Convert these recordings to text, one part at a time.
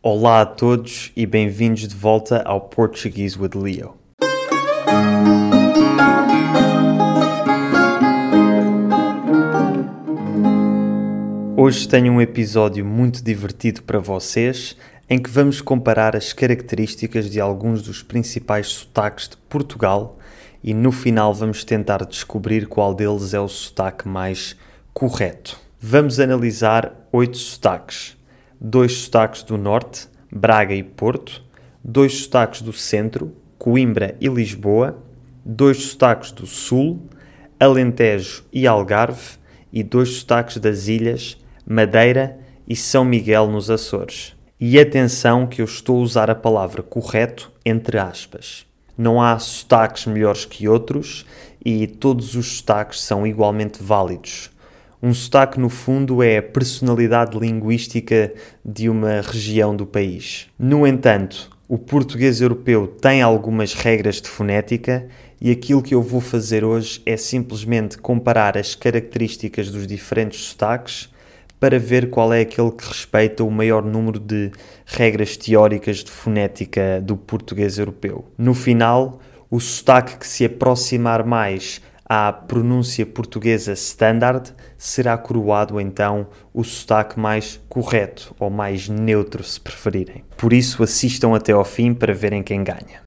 Olá a todos e bem-vindos de volta ao Portuguese with Leo. Hoje tenho um episódio muito divertido para vocês em que vamos comparar as características de alguns dos principais sotaques de Portugal e no final vamos tentar descobrir qual deles é o sotaque mais correto. Vamos analisar oito sotaques: dois sotaques do norte, Braga e Porto, dois sotaques do centro, Coimbra e Lisboa, dois sotaques do sul, Alentejo e Algarve e dois sotaques das ilhas, Madeira e São Miguel nos Açores. E atenção que eu estou a usar a palavra correto entre aspas. Não há sotaques melhores que outros e todos os sotaques são igualmente válidos. Um sotaque, no fundo, é a personalidade linguística de uma região do país. No entanto, o português europeu tem algumas regras de fonética e aquilo que eu vou fazer hoje é simplesmente comparar as características dos diferentes sotaques para ver qual é aquele que respeita o maior número de regras teóricas de fonética do português europeu. No final, o sotaque que se aproximar mais à pronúncia portuguesa standard será coroado então o sotaque mais correto ou mais neutro, se preferirem. Por isso, assistam até ao fim para verem quem ganha.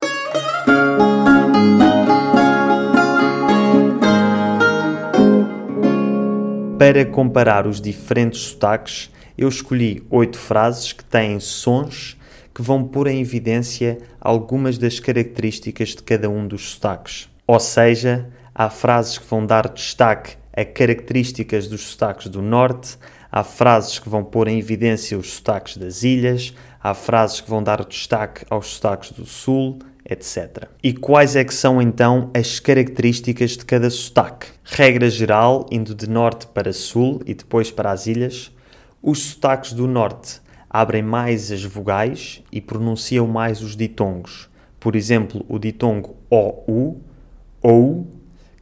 Para comparar os diferentes sotaques, eu escolhi oito frases que têm sons que vão pôr em evidência algumas das características de cada um dos sotaques. Ou seja, há frases que vão dar destaque a características dos sotaques do norte, há frases que vão pôr em evidência os sotaques das ilhas, há frases que vão dar destaque aos sotaques do sul, etc. E quais é que são então as características de cada sotaque? Regra geral, indo de norte para sul e depois para as ilhas, os sotaques do norte abrem mais as vogais e pronunciam mais os ditongos. Por exemplo, o ditongo OU, OU,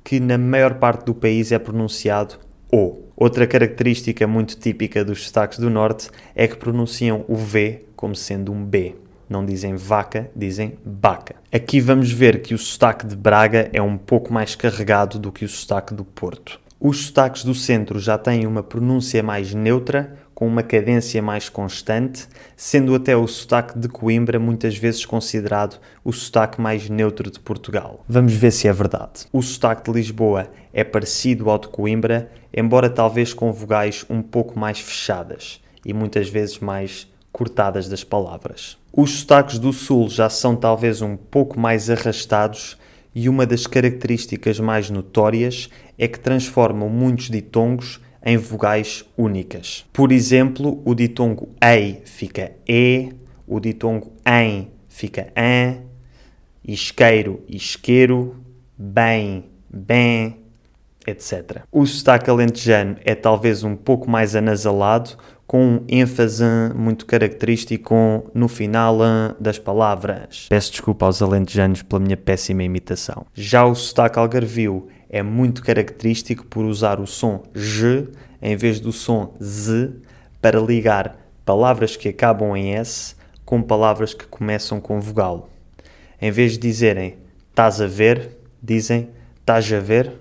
que na maior parte do país é pronunciado O. Outra característica muito típica dos sotaques do norte é que pronunciam o V como sendo um B. Não dizem vaca, dizem baca. Aqui vamos ver que o sotaque de Braga é um pouco mais carregado do que o sotaque do Porto. Os sotaques do centro já têm uma pronúncia mais neutra, com uma cadência mais constante, sendo até o sotaque de Coimbra muitas vezes considerado o sotaque mais neutro de Portugal. Vamos ver se é verdade. O sotaque de Lisboa é parecido ao de Coimbra, embora talvez com vogais um pouco mais fechadas e muitas vezes mais cortadas das palavras. Os sotaques do Sul já são talvez um pouco mais arrastados e uma das características mais notórias é que transformam muitos ditongos em vogais únicas. Por exemplo, o ditongo ei fica e, o ditongo em fica an, isqueiro, isqueiro, bem, bem, etc. O sotaque alentejano é talvez um pouco mais anasalado, com um ênfase muito característico no final das palavras. Peço desculpa aos alentejanos pela minha péssima imitação. Já o sotaque algarvio é muito característico por usar o som G em vez do som Z para ligar palavras que acabam em S com palavras que começam com vogal. Em vez de dizerem estás a ver, dizem estás a ver.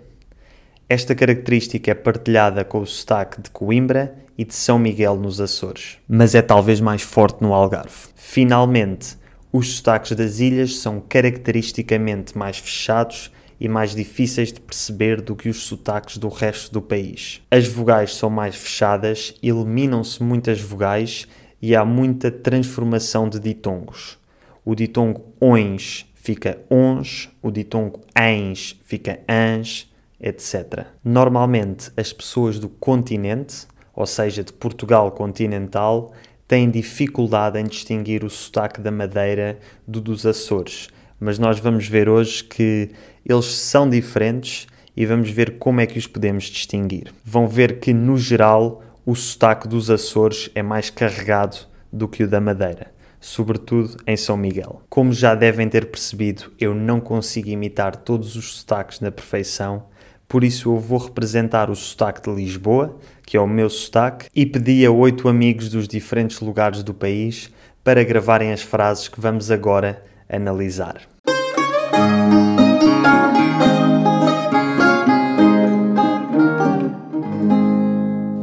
Esta característica é partilhada com o sotaque de Coimbra e de São Miguel nos Açores, mas é talvez mais forte no Algarve. Finalmente, os sotaques das ilhas são caracteristicamente mais fechados e mais difíceis de perceber do que os sotaques do resto do país. As vogais são mais fechadas, eliminam-se muitas vogais e há muita transformação de ditongos. O ditongo ONS fica ONS, o ditongo ENS fica ANS, etc. Normalmente, as pessoas do continente, ou seja, de Portugal continental, têm dificuldade em distinguir o sotaque da Madeira do dos Açores, mas nós vamos ver hoje que eles são diferentes e vamos ver como é que os podemos distinguir. Vão ver que, no geral, o sotaque dos Açores é mais carregado do que o da Madeira, sobretudo em São Miguel. Como já devem ter percebido, eu não consigo imitar todos os sotaques na perfeição por isso eu vou representar o sotaque de Lisboa, que é o meu sotaque, e pedi a oito amigos dos diferentes lugares do país para gravarem as frases que vamos agora analisar.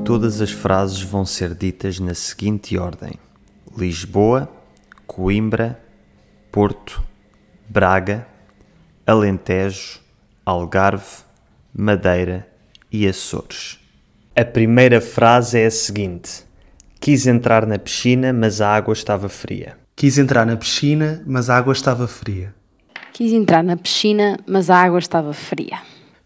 Todas as frases vão ser ditas na seguinte ordem: Lisboa, Coimbra, Porto, Braga, Alentejo, Algarve, Madeira e Açores. A primeira frase é a seguinte: Quis entrar na piscina, mas a água estava fria. Quis entrar na piscina, mas a água estava fria. Quis entrar na piscina, mas a água estava fria.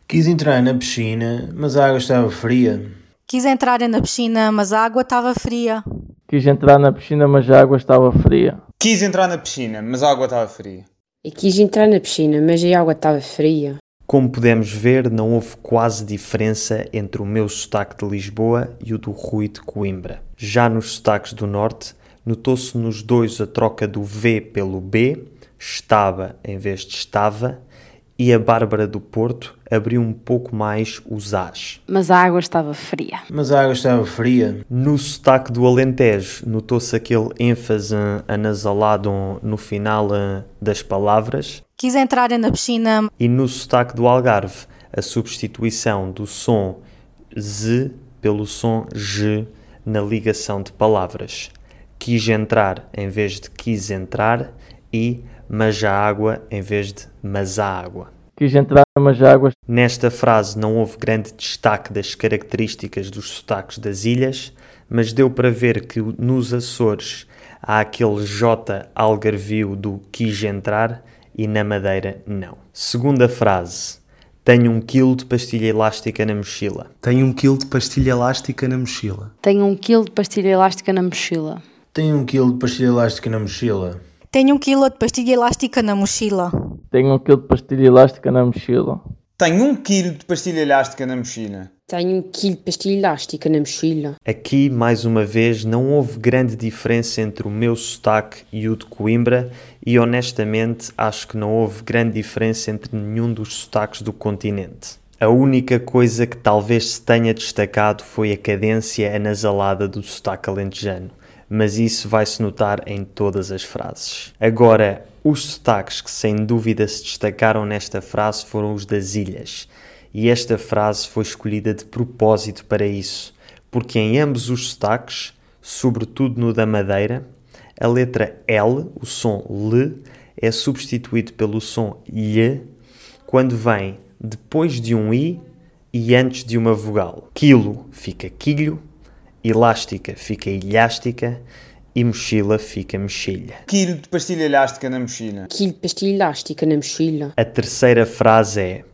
Quis entrar na piscina, mas a água estava fria. Quis entrar na piscina, mas a água estava fria. Quis entrar na piscina, mas a água estava fria. Quis entrar na piscina, mas a água estava fria. E quis entrar na piscina, mas a água estava fria. Como podemos ver, não houve quase diferença entre o meu sotaque de Lisboa e o do Rui de Coimbra. Já nos sotaques do Norte, notou-se nos dois a troca do V pelo B, estava em vez de estava, e a Bárbara do Porto abriu um pouco mais os As. Mas a água estava fria. Mas a água estava fria. No sotaque do Alentejo, notou-se aquele ênfase anasalado no final eh, das palavras. Quis entrar na piscina. E no sotaque do Algarve, a substituição do som Z pelo som G na ligação de palavras. Quis entrar em vez de quis entrar e mas a água em vez de mas a água. Quis entrar, mas a água. Nesta frase não houve grande destaque das características dos sotaques das ilhas, mas deu para ver que nos Açores há aquele J algarvio do quis entrar e na Madeira não. Segunda frase. Tenho um quilo de pastilha elástica na mochila. Tenho um quilo de pastilha elástica na mochila. Tenho um quilo de pastilha elástica na mochila. Tenho um quilo de pastilha elástica na mochila. Tenho um quilo de pastilha elástica na mochila. Tenho um quilo de pastilha elástica na mochila. Tenho um quilo de pastilha elástica na mochila. Tenho um quilo de pastilha elástica na mochila. Aqui, mais uma vez, não houve grande diferença entre o meu sotaque e o de Coimbra, e honestamente acho que não houve grande diferença entre nenhum dos sotaques do continente. A única coisa que talvez se tenha destacado foi a cadência anasalada do sotaque alentejano mas isso vai-se notar em todas as frases. Agora, os sotaques que sem dúvida se destacaram nesta frase foram os das ilhas, e esta frase foi escolhida de propósito para isso, porque em ambos os sotaques, sobretudo no da Madeira, a letra L, o som L, é substituído pelo som lhe quando vem depois de um i e antes de uma vogal. Quilo fica quilho, elástica fica ilhástica e mochila fica mexilha. Quilo de pastilha elástica na mochila. Quilo de pastilha elástica na mochila. A terceira frase é: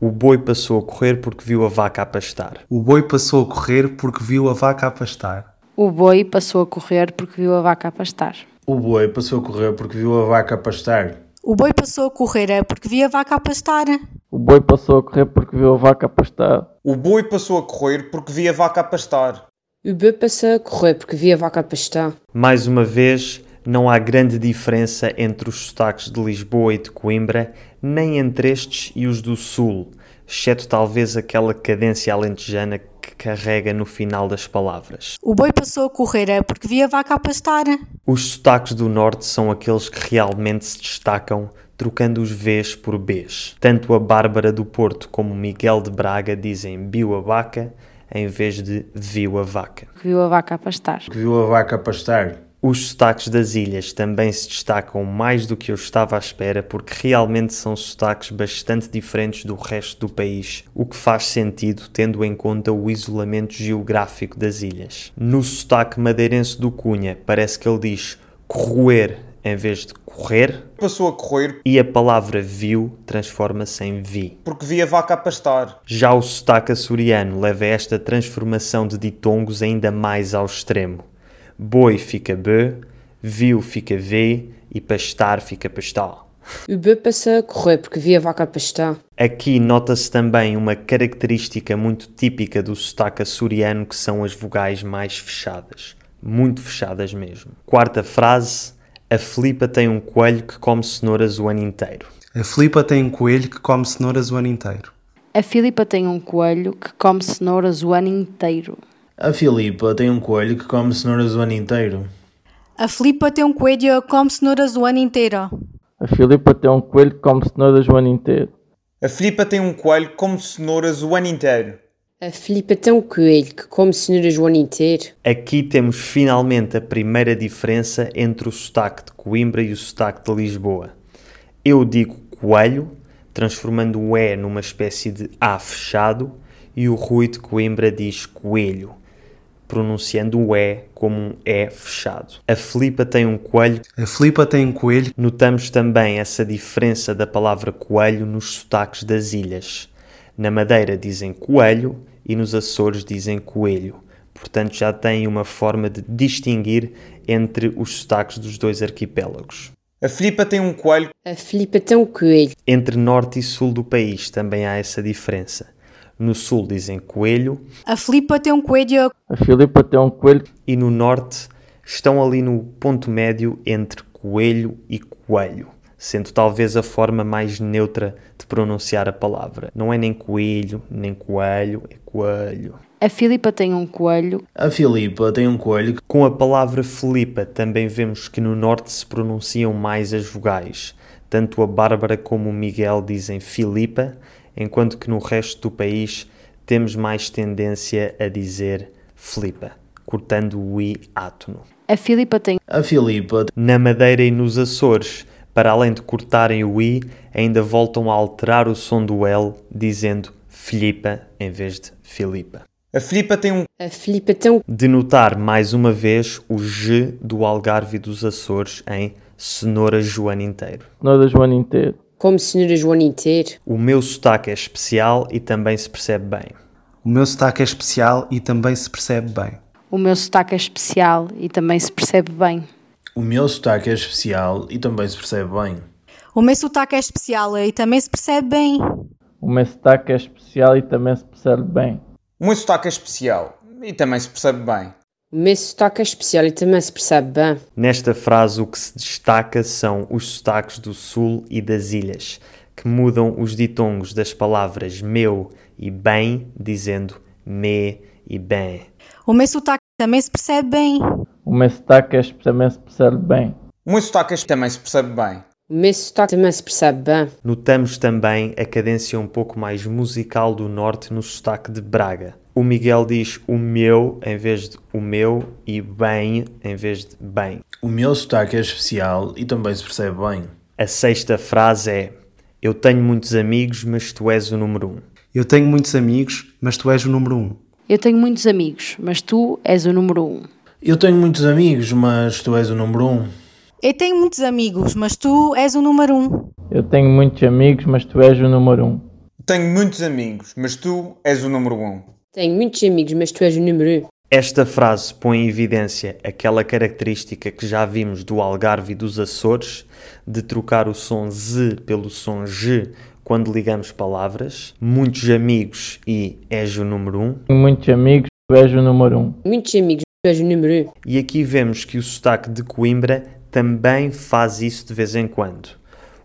O boi passou a correr porque viu a vaca a pastar. O boi passou a correr porque viu a vaca a pastar. O boi passou a correr porque viu a vaca a pastar. O boi passou a correr porque viu a vaca a pastar. O boi passou a correr é porque viu a vaca a pastar. O boi passou a correr porque viu a vaca a pastar. O boi passou a correr porque viu a vaca a pastar. O boi passou a correr porque viu a vaca a pastar. Mais uma vez, não há grande diferença entre os sotaques de Lisboa e de Coimbra, nem entre estes e os do Sul, exceto talvez aquela cadência alentejana que carrega no final das palavras. O boi passou a correr é porque viu a vaca a pastar. Os sotaques do Norte são aqueles que realmente se destacam trocando os Vs por Bs. Tanto a Bárbara do Porto como Miguel de Braga dizem biu a vaca em vez de viu a vaca. Viu a vaca a pastar. Viu a vaca a pastar. Os sotaques das ilhas também se destacam mais do que eu estava à espera, porque realmente são sotaques bastante diferentes do resto do país, o que faz sentido tendo em conta o isolamento geográfico das ilhas. No sotaque madeirense do Cunha, parece que ele diz corroer em vez de correr. Passou a correr. E a palavra viu transforma-se em vi. Porque vi a vaca a pastar. Já o sotaque açoriano leva esta transformação de ditongos ainda mais ao extremo. Boi fica b, viu fica v e pastar fica pastar. O boi passou a correr porque viu a vaca a pastar. Aqui nota-se também uma característica muito típica do sotaque açoriano que são as vogais mais fechadas. Muito fechadas mesmo. Quarta frase, a Filipa tem um coelho que come cenouras o ano inteiro. A Filipa tem um coelho que come cenouras o ano inteiro. A Filipa tem um coelho que come cenouras o ano inteiro. A Filipa tem um coelho que come cenouras o ano inteiro. A Filipa tem um coelho que come cenouras o ano inteiro. A Filipa tem um coelho que come cenouras o ano inteiro. A Filipa tem um coelho que come cenouras o ano inteiro. A Filipa tem um coelho que come cenouras o ano inteiro. Aqui temos finalmente a primeira diferença entre o sotaque de Coimbra e o sotaque de Lisboa. Eu digo coelho, transformando o E numa espécie de A fechado, e o Rui de Coimbra diz coelho, pronunciando o E como um E fechado. A Filipa tem um coelho. A Filipa tem um coelho. Notamos também essa diferença da palavra coelho nos sotaques das ilhas. Na Madeira dizem coelho e nos Açores dizem coelho. Portanto, já tem uma forma de distinguir entre os sotaques dos dois arquipélagos. A Filipa tem um coelho. A Filipa tem um coelho. Entre norte e sul do país também há essa diferença. No sul dizem coelho. A Filipa tem um coelho. A Filipa tem um coelho. E no norte estão ali no ponto médio entre coelho e coelho, sendo talvez a forma mais neutra de pronunciar a palavra. Não é nem coelho, nem coelho, é coelho. A Filipa tem um coelho. A Filipa tem um coelho. Com a palavra Filipa também vemos que no norte se pronunciam mais as vogais. Tanto a Bárbara como o Miguel dizem Filipa, enquanto que no resto do país temos mais tendência a dizer Filipa, cortando o i átono. A Filipa tem. A Filipa. Na Madeira e nos Açores, para além de cortarem o i, ainda voltam a alterar o som do L, dizendo Filipa em vez de Filipa. A Filipa tem um. A Filipa tem um. De notar mais uma vez o G do Algarve e dos Açores em cenoura Joana inteiro. Cenouras o ano inteiro. Come cenouras o ano inteiro. O meu sotaque é especial e também se percebe bem. O meu sotaque é especial e também se percebe bem. O meu sotaque é especial e também se percebe bem. O meu sotaque é especial e também se percebe bem. O meu sotaque é especial e também se percebe bem. O meu sotaque é especial e também se percebe bem. O meu sotaque é especial e também se percebe bem. O meu sotaque é especial e também se percebe bem. Nesta frase, o que se destaca são os sotaques do Sul e das ilhas, que mudam os ditongos das palavras meu e bem, dizendo me e bem. O meu sotaque também se percebe bem. O meu sotaque é, também se percebe bem. O meu sotaque é também se percebe bem. O meu sotaque também se percebe bem. Notamos também a cadência um pouco mais musical do norte no sotaque de Braga. O Miguel diz o meu em vez de o meu e bem em vez de bem. O meu sotaque é especial e também se percebe bem. A sexta frase é Eu tenho muitos amigos, mas tu és o número um. Eu tenho muitos amigos, mas tu és o número um. Eu tenho muitos amigos, mas tu és o número um. Eu tenho muitos amigos, mas tu és o número um. Eu tenho muitos amigos, mas tu és o número um. Eu tenho muitos amigos, mas tu és o número um. Tenho muitos amigos, mas tu és o número um. Tenho muitos amigos, mas tu és o número um. Esta frase põe em evidência aquela característica que já vimos do Algarve e dos Açores, de trocar o som Z pelo som G quando ligamos palavras. Muitos amigos e és o número um. Muitos amigos, tu és o número um. Muitos amigos, E aqui vemos que o sotaque de Coimbra também faz isso de vez em quando.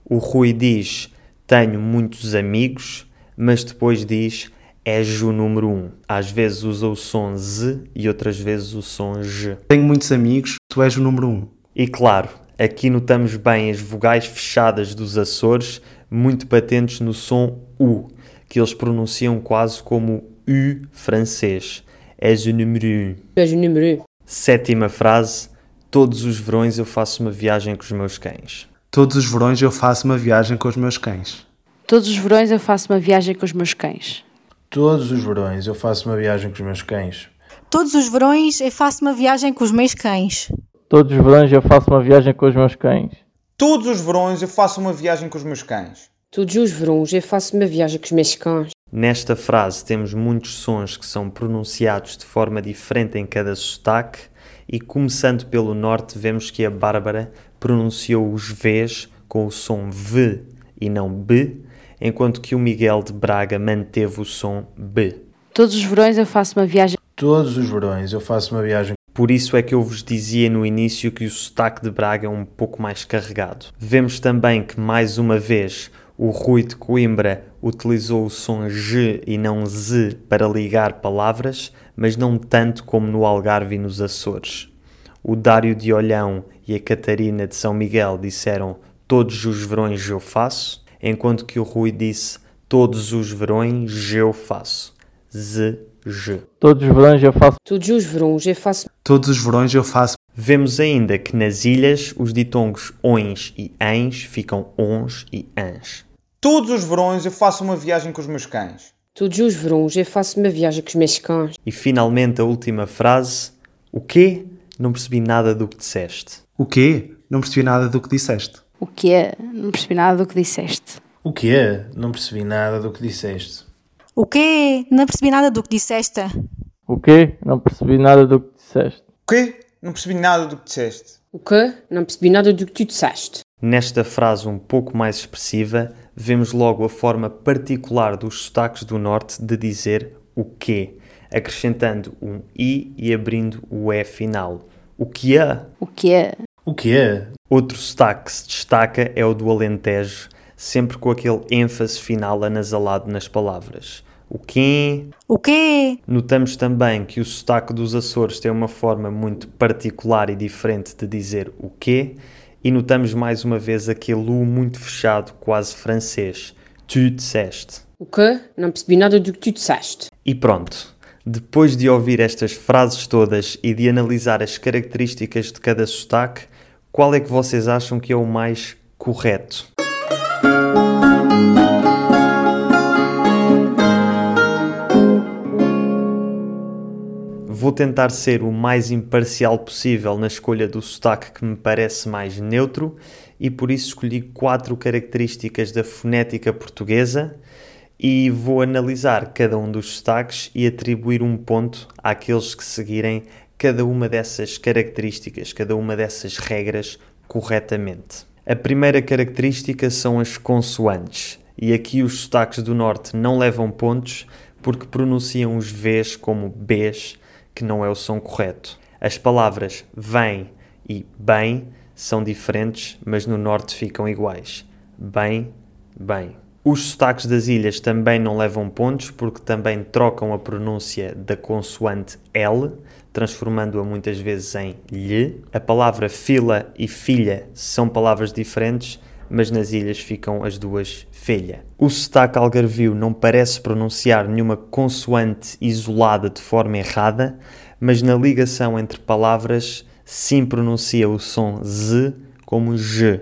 O Rui diz: Tenho muitos amigos, mas depois diz: És o número um. Às vezes usa o som Z e outras vezes o som G. Tenho muitos amigos, tu és o número um. E claro, aqui notamos bem as vogais fechadas dos Açores, muito patentes no som U, que eles pronunciam quase como U francês. És o número um. És o número um. Sétima frase. Todos os verões eu faço uma viagem com os meus cães. Todos os verões eu faço uma viagem com os meus cães. Todos os verões eu faço uma viagem com os meus cães. Todos os verões eu faço uma viagem com os meus cães. Todos os verões eu faço uma viagem com os meus cães. Todos os verões eu faço uma viagem com os meus cães. Todos os verões eu faço uma viagem com os meus cães. Todos os verões eu faço uma viagem com os meus cães. Nesta frase temos muitos sons que são pronunciados de forma diferente em cada sotaque e começando pelo norte vemos que a Bárbara pronunciou os Vs com o som V e não B, enquanto que o Miguel de Braga manteve o som B. Todos os verões eu faço uma viagem. Todos os verões eu faço uma viagem. Por isso é que eu vos dizia no início que o sotaque de Braga é um pouco mais carregado. Vemos também que, mais uma vez, o Rui de Coimbra utilizou o som G e não Z para ligar palavras, mas não tanto como no Algarve e nos Açores. o Dário de Olhão e a Catarina de São Miguel disseram todos os verões eu faço, enquanto que o Rui disse todos os verões eu faço. Z, G. Todos os verões eu faço Todos os verões eu faço Todos os verões eu faço. Vemos ainda que nas ilhas os ditongos ons e ens ficam ons e ans. Todos os verões eu faço uma viagem com os meus cães. Todos os verões eu faço uma viagem com os meus cães. E finalmente a última frase: O quê? Não percebi nada do que disseste. O quê? Não percebi nada do que disseste. O que é? Não percebi nada do que disseste. O quê? Não percebi nada do que disseste. O quê? Não percebi nada do que disseste. O quê? Não percebi nada do que disseste. O quê? Não percebi nada do que disseste. O quê? Não percebi nada do que tu disseste. Nesta frase um pouco mais expressiva, vemos logo a forma particular dos sotaques do norte de dizer o quê, acrescentando um i e abrindo o e final. O que é? O que é? O quê? Outro sotaque que se destaca é o do Alentejo, sempre com aquele ênfase final anasalado nas palavras. O quê? O quê? Notamos também que o sotaque dos Açores tem uma forma muito particular e diferente de dizer o quê, e notamos mais uma vez aquele U muito fechado, quase francês. Tu disseste. O quê? Não percebi nada do que tu disseste. E pronto. Depois de ouvir estas frases todas e de analisar as características de cada sotaque, qual é que vocês acham que é o mais correto? Vou tentar ser o mais imparcial possível na escolha do sotaque que me parece mais neutro e por isso escolhi quatro características da fonética portuguesa e vou analisar cada um dos sotaques e atribuir um ponto àqueles que seguirem cada uma dessas características, cada uma dessas regras corretamente. A primeira característica são as consoantes, e aqui os sotaques do norte não levam pontos porque pronunciam os Vs como Bs, que não é o som correto. As palavras vem e bem são diferentes, mas no norte ficam iguais. Bem, bem. Os sotaques das ilhas também não levam pontos porque também trocam a pronúncia da consoante L, transformando-a muitas vezes em lhe. A palavra fila e filha são palavras diferentes, mas nas ilhas ficam as duas O sotaque algarvio não parece pronunciar nenhuma consoante isolada de forma errada, mas na ligação entre palavras sim pronuncia o som z como g,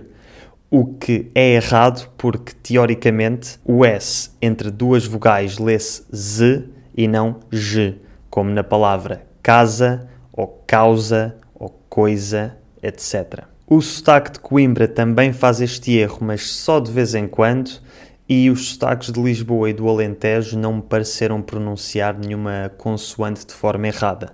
o que é errado porque teoricamente o s entre duas vogais lê-se z e não g, como na palavra casa ou causa ou coisa, etc. O sotaque de Coimbra também faz este erro, mas só de vez em quando, e os sotaques de Lisboa e do Alentejo não me pareceram pronunciar nenhuma consoante de forma errada.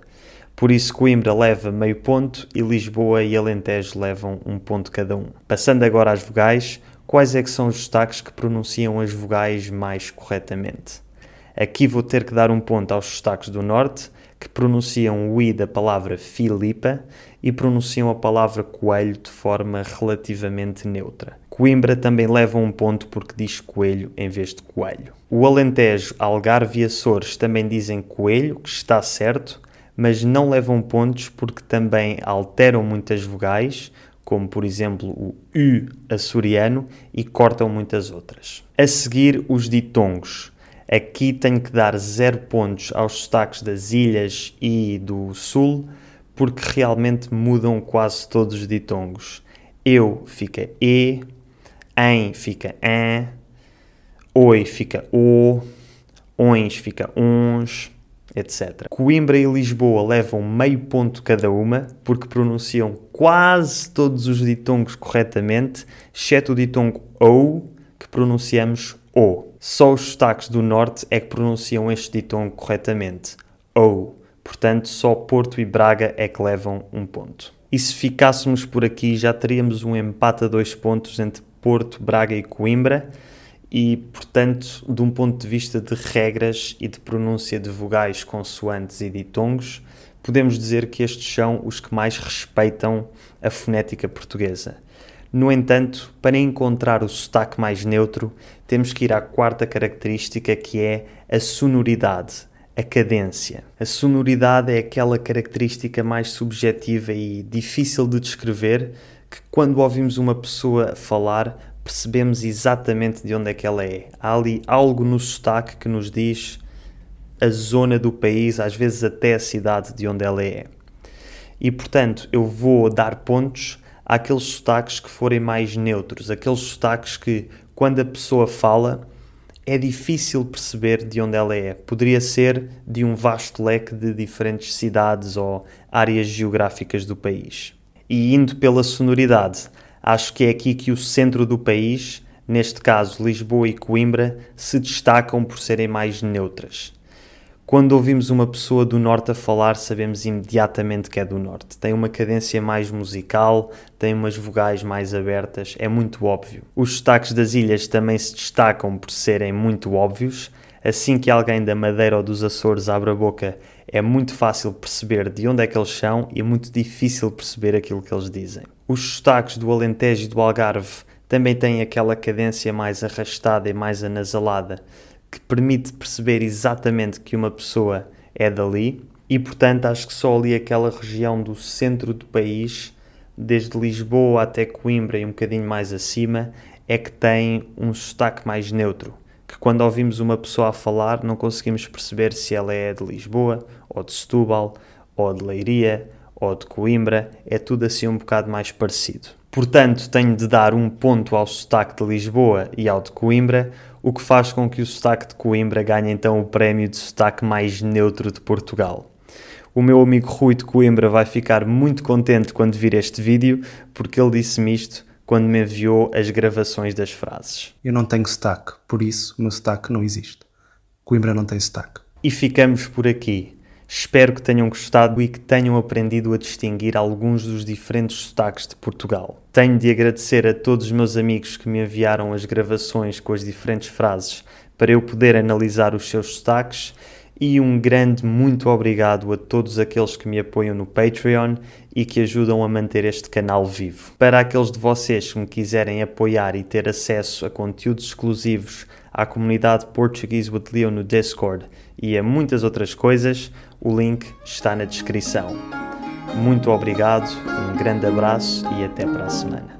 Por isso, Coimbra leva meio ponto e Lisboa e Alentejo levam um ponto cada um. Passando agora às vogais, quais é que são os sotaques que pronunciam as vogais mais corretamente? Aqui vou ter que dar um ponto aos sotaques do Norte, que pronunciam o i da palavra Filipa e pronunciam a palavra coelho de forma relativamente neutra. Coimbra também leva um ponto porque diz coelho em vez de coelho. O Alentejo, Algarve e Açores também dizem coelho, que está certo, mas não levam pontos porque também alteram muitas vogais, como por exemplo o U açoriano, e cortam muitas outras. A seguir, os ditongos. Aqui tenho que dar zero pontos aos sotaques das ilhas e do sul, porque realmente mudam quase todos os ditongos. Eu fica E, em fica an, oi fica o, ons fica uns, etc. Coimbra e Lisboa levam meio ponto cada uma, porque pronunciam quase todos os ditongos corretamente, exceto o ditongo ou, que pronunciamos o. Só os sotaques do norte é que pronunciam este ditongo corretamente, ou. Portanto, só Porto e Braga é que levam um ponto. E se ficássemos por aqui, já teríamos um empate a dois pontos entre Porto, Braga e Coimbra, e, portanto, de um ponto de vista de regras e de pronúncia de vogais, consoantes e ditongos, podemos dizer que estes são os que mais respeitam a fonética portuguesa. No entanto, para encontrar o sotaque mais neutro, temos que ir à quarta característica que é a sonoridade, a cadência. A sonoridade é aquela característica mais subjetiva e difícil de descrever que, quando ouvimos uma pessoa falar, percebemos exatamente de onde é que ela é. Há ali algo no sotaque que nos diz a zona do país, às vezes até a cidade de onde ela é. E portanto, eu vou dar pontos àqueles sotaques que forem mais neutros, aqueles sotaques que, quando a pessoa fala, é difícil perceber de onde ela é. Poderia ser de um vasto leque de diferentes cidades ou áreas geográficas do país. E indo pela sonoridade, acho que é aqui que o centro do país, neste caso Lisboa e Coimbra, se destacam por serem mais neutras. Quando ouvimos uma pessoa do Norte a falar, sabemos imediatamente que é do Norte. Tem uma cadência mais musical, tem umas vogais mais abertas, é muito óbvio. Os sotaques das ilhas também se destacam por serem muito óbvios. Assim que alguém da Madeira ou dos Açores abre a boca, é muito fácil perceber de onde é que eles são e muito difícil perceber aquilo que eles dizem. Os sotaques do Alentejo e do Algarve também têm aquela cadência mais arrastada e mais anasalada que permite perceber exatamente que uma pessoa é dali e, portanto, acho que só ali aquela região do centro do país, desde Lisboa até Coimbra e um bocadinho mais acima, é que tem um sotaque mais neutro. Que quando ouvimos uma pessoa a falar, não conseguimos perceber se ela é de Lisboa, ou de Setúbal, ou de Leiria, ou de Coimbra, é tudo assim um bocado mais parecido. Portanto, tenho de dar um ponto ao sotaque de Lisboa e ao de Coimbra, o que faz com que o sotaque de Coimbra ganhe então o prémio de sotaque mais neutro de Portugal. O meu amigo Rui de Coimbra vai ficar muito contente quando vir este vídeo, porque ele disse-me isto quando me enviou as gravações das frases. Eu não tenho sotaque, por isso o meu sotaque não existe. Coimbra não tem sotaque. E ficamos por aqui. Espero que tenham gostado e que tenham aprendido a distinguir alguns dos diferentes sotaques de Portugal. Tenho de agradecer a todos os meus amigos que me enviaram as gravações com as diferentes frases para eu poder analisar os seus sotaques e um grande muito obrigado a todos aqueles que me apoiam no Patreon e que ajudam a manter este canal vivo. Para aqueles de vocês que me quiserem apoiar e ter acesso a conteúdos exclusivos à comunidade Portuguese with Leo no Discord e a muitas outras coisas, o link está na descrição. Muito obrigado, um grande abraço e até para a semana.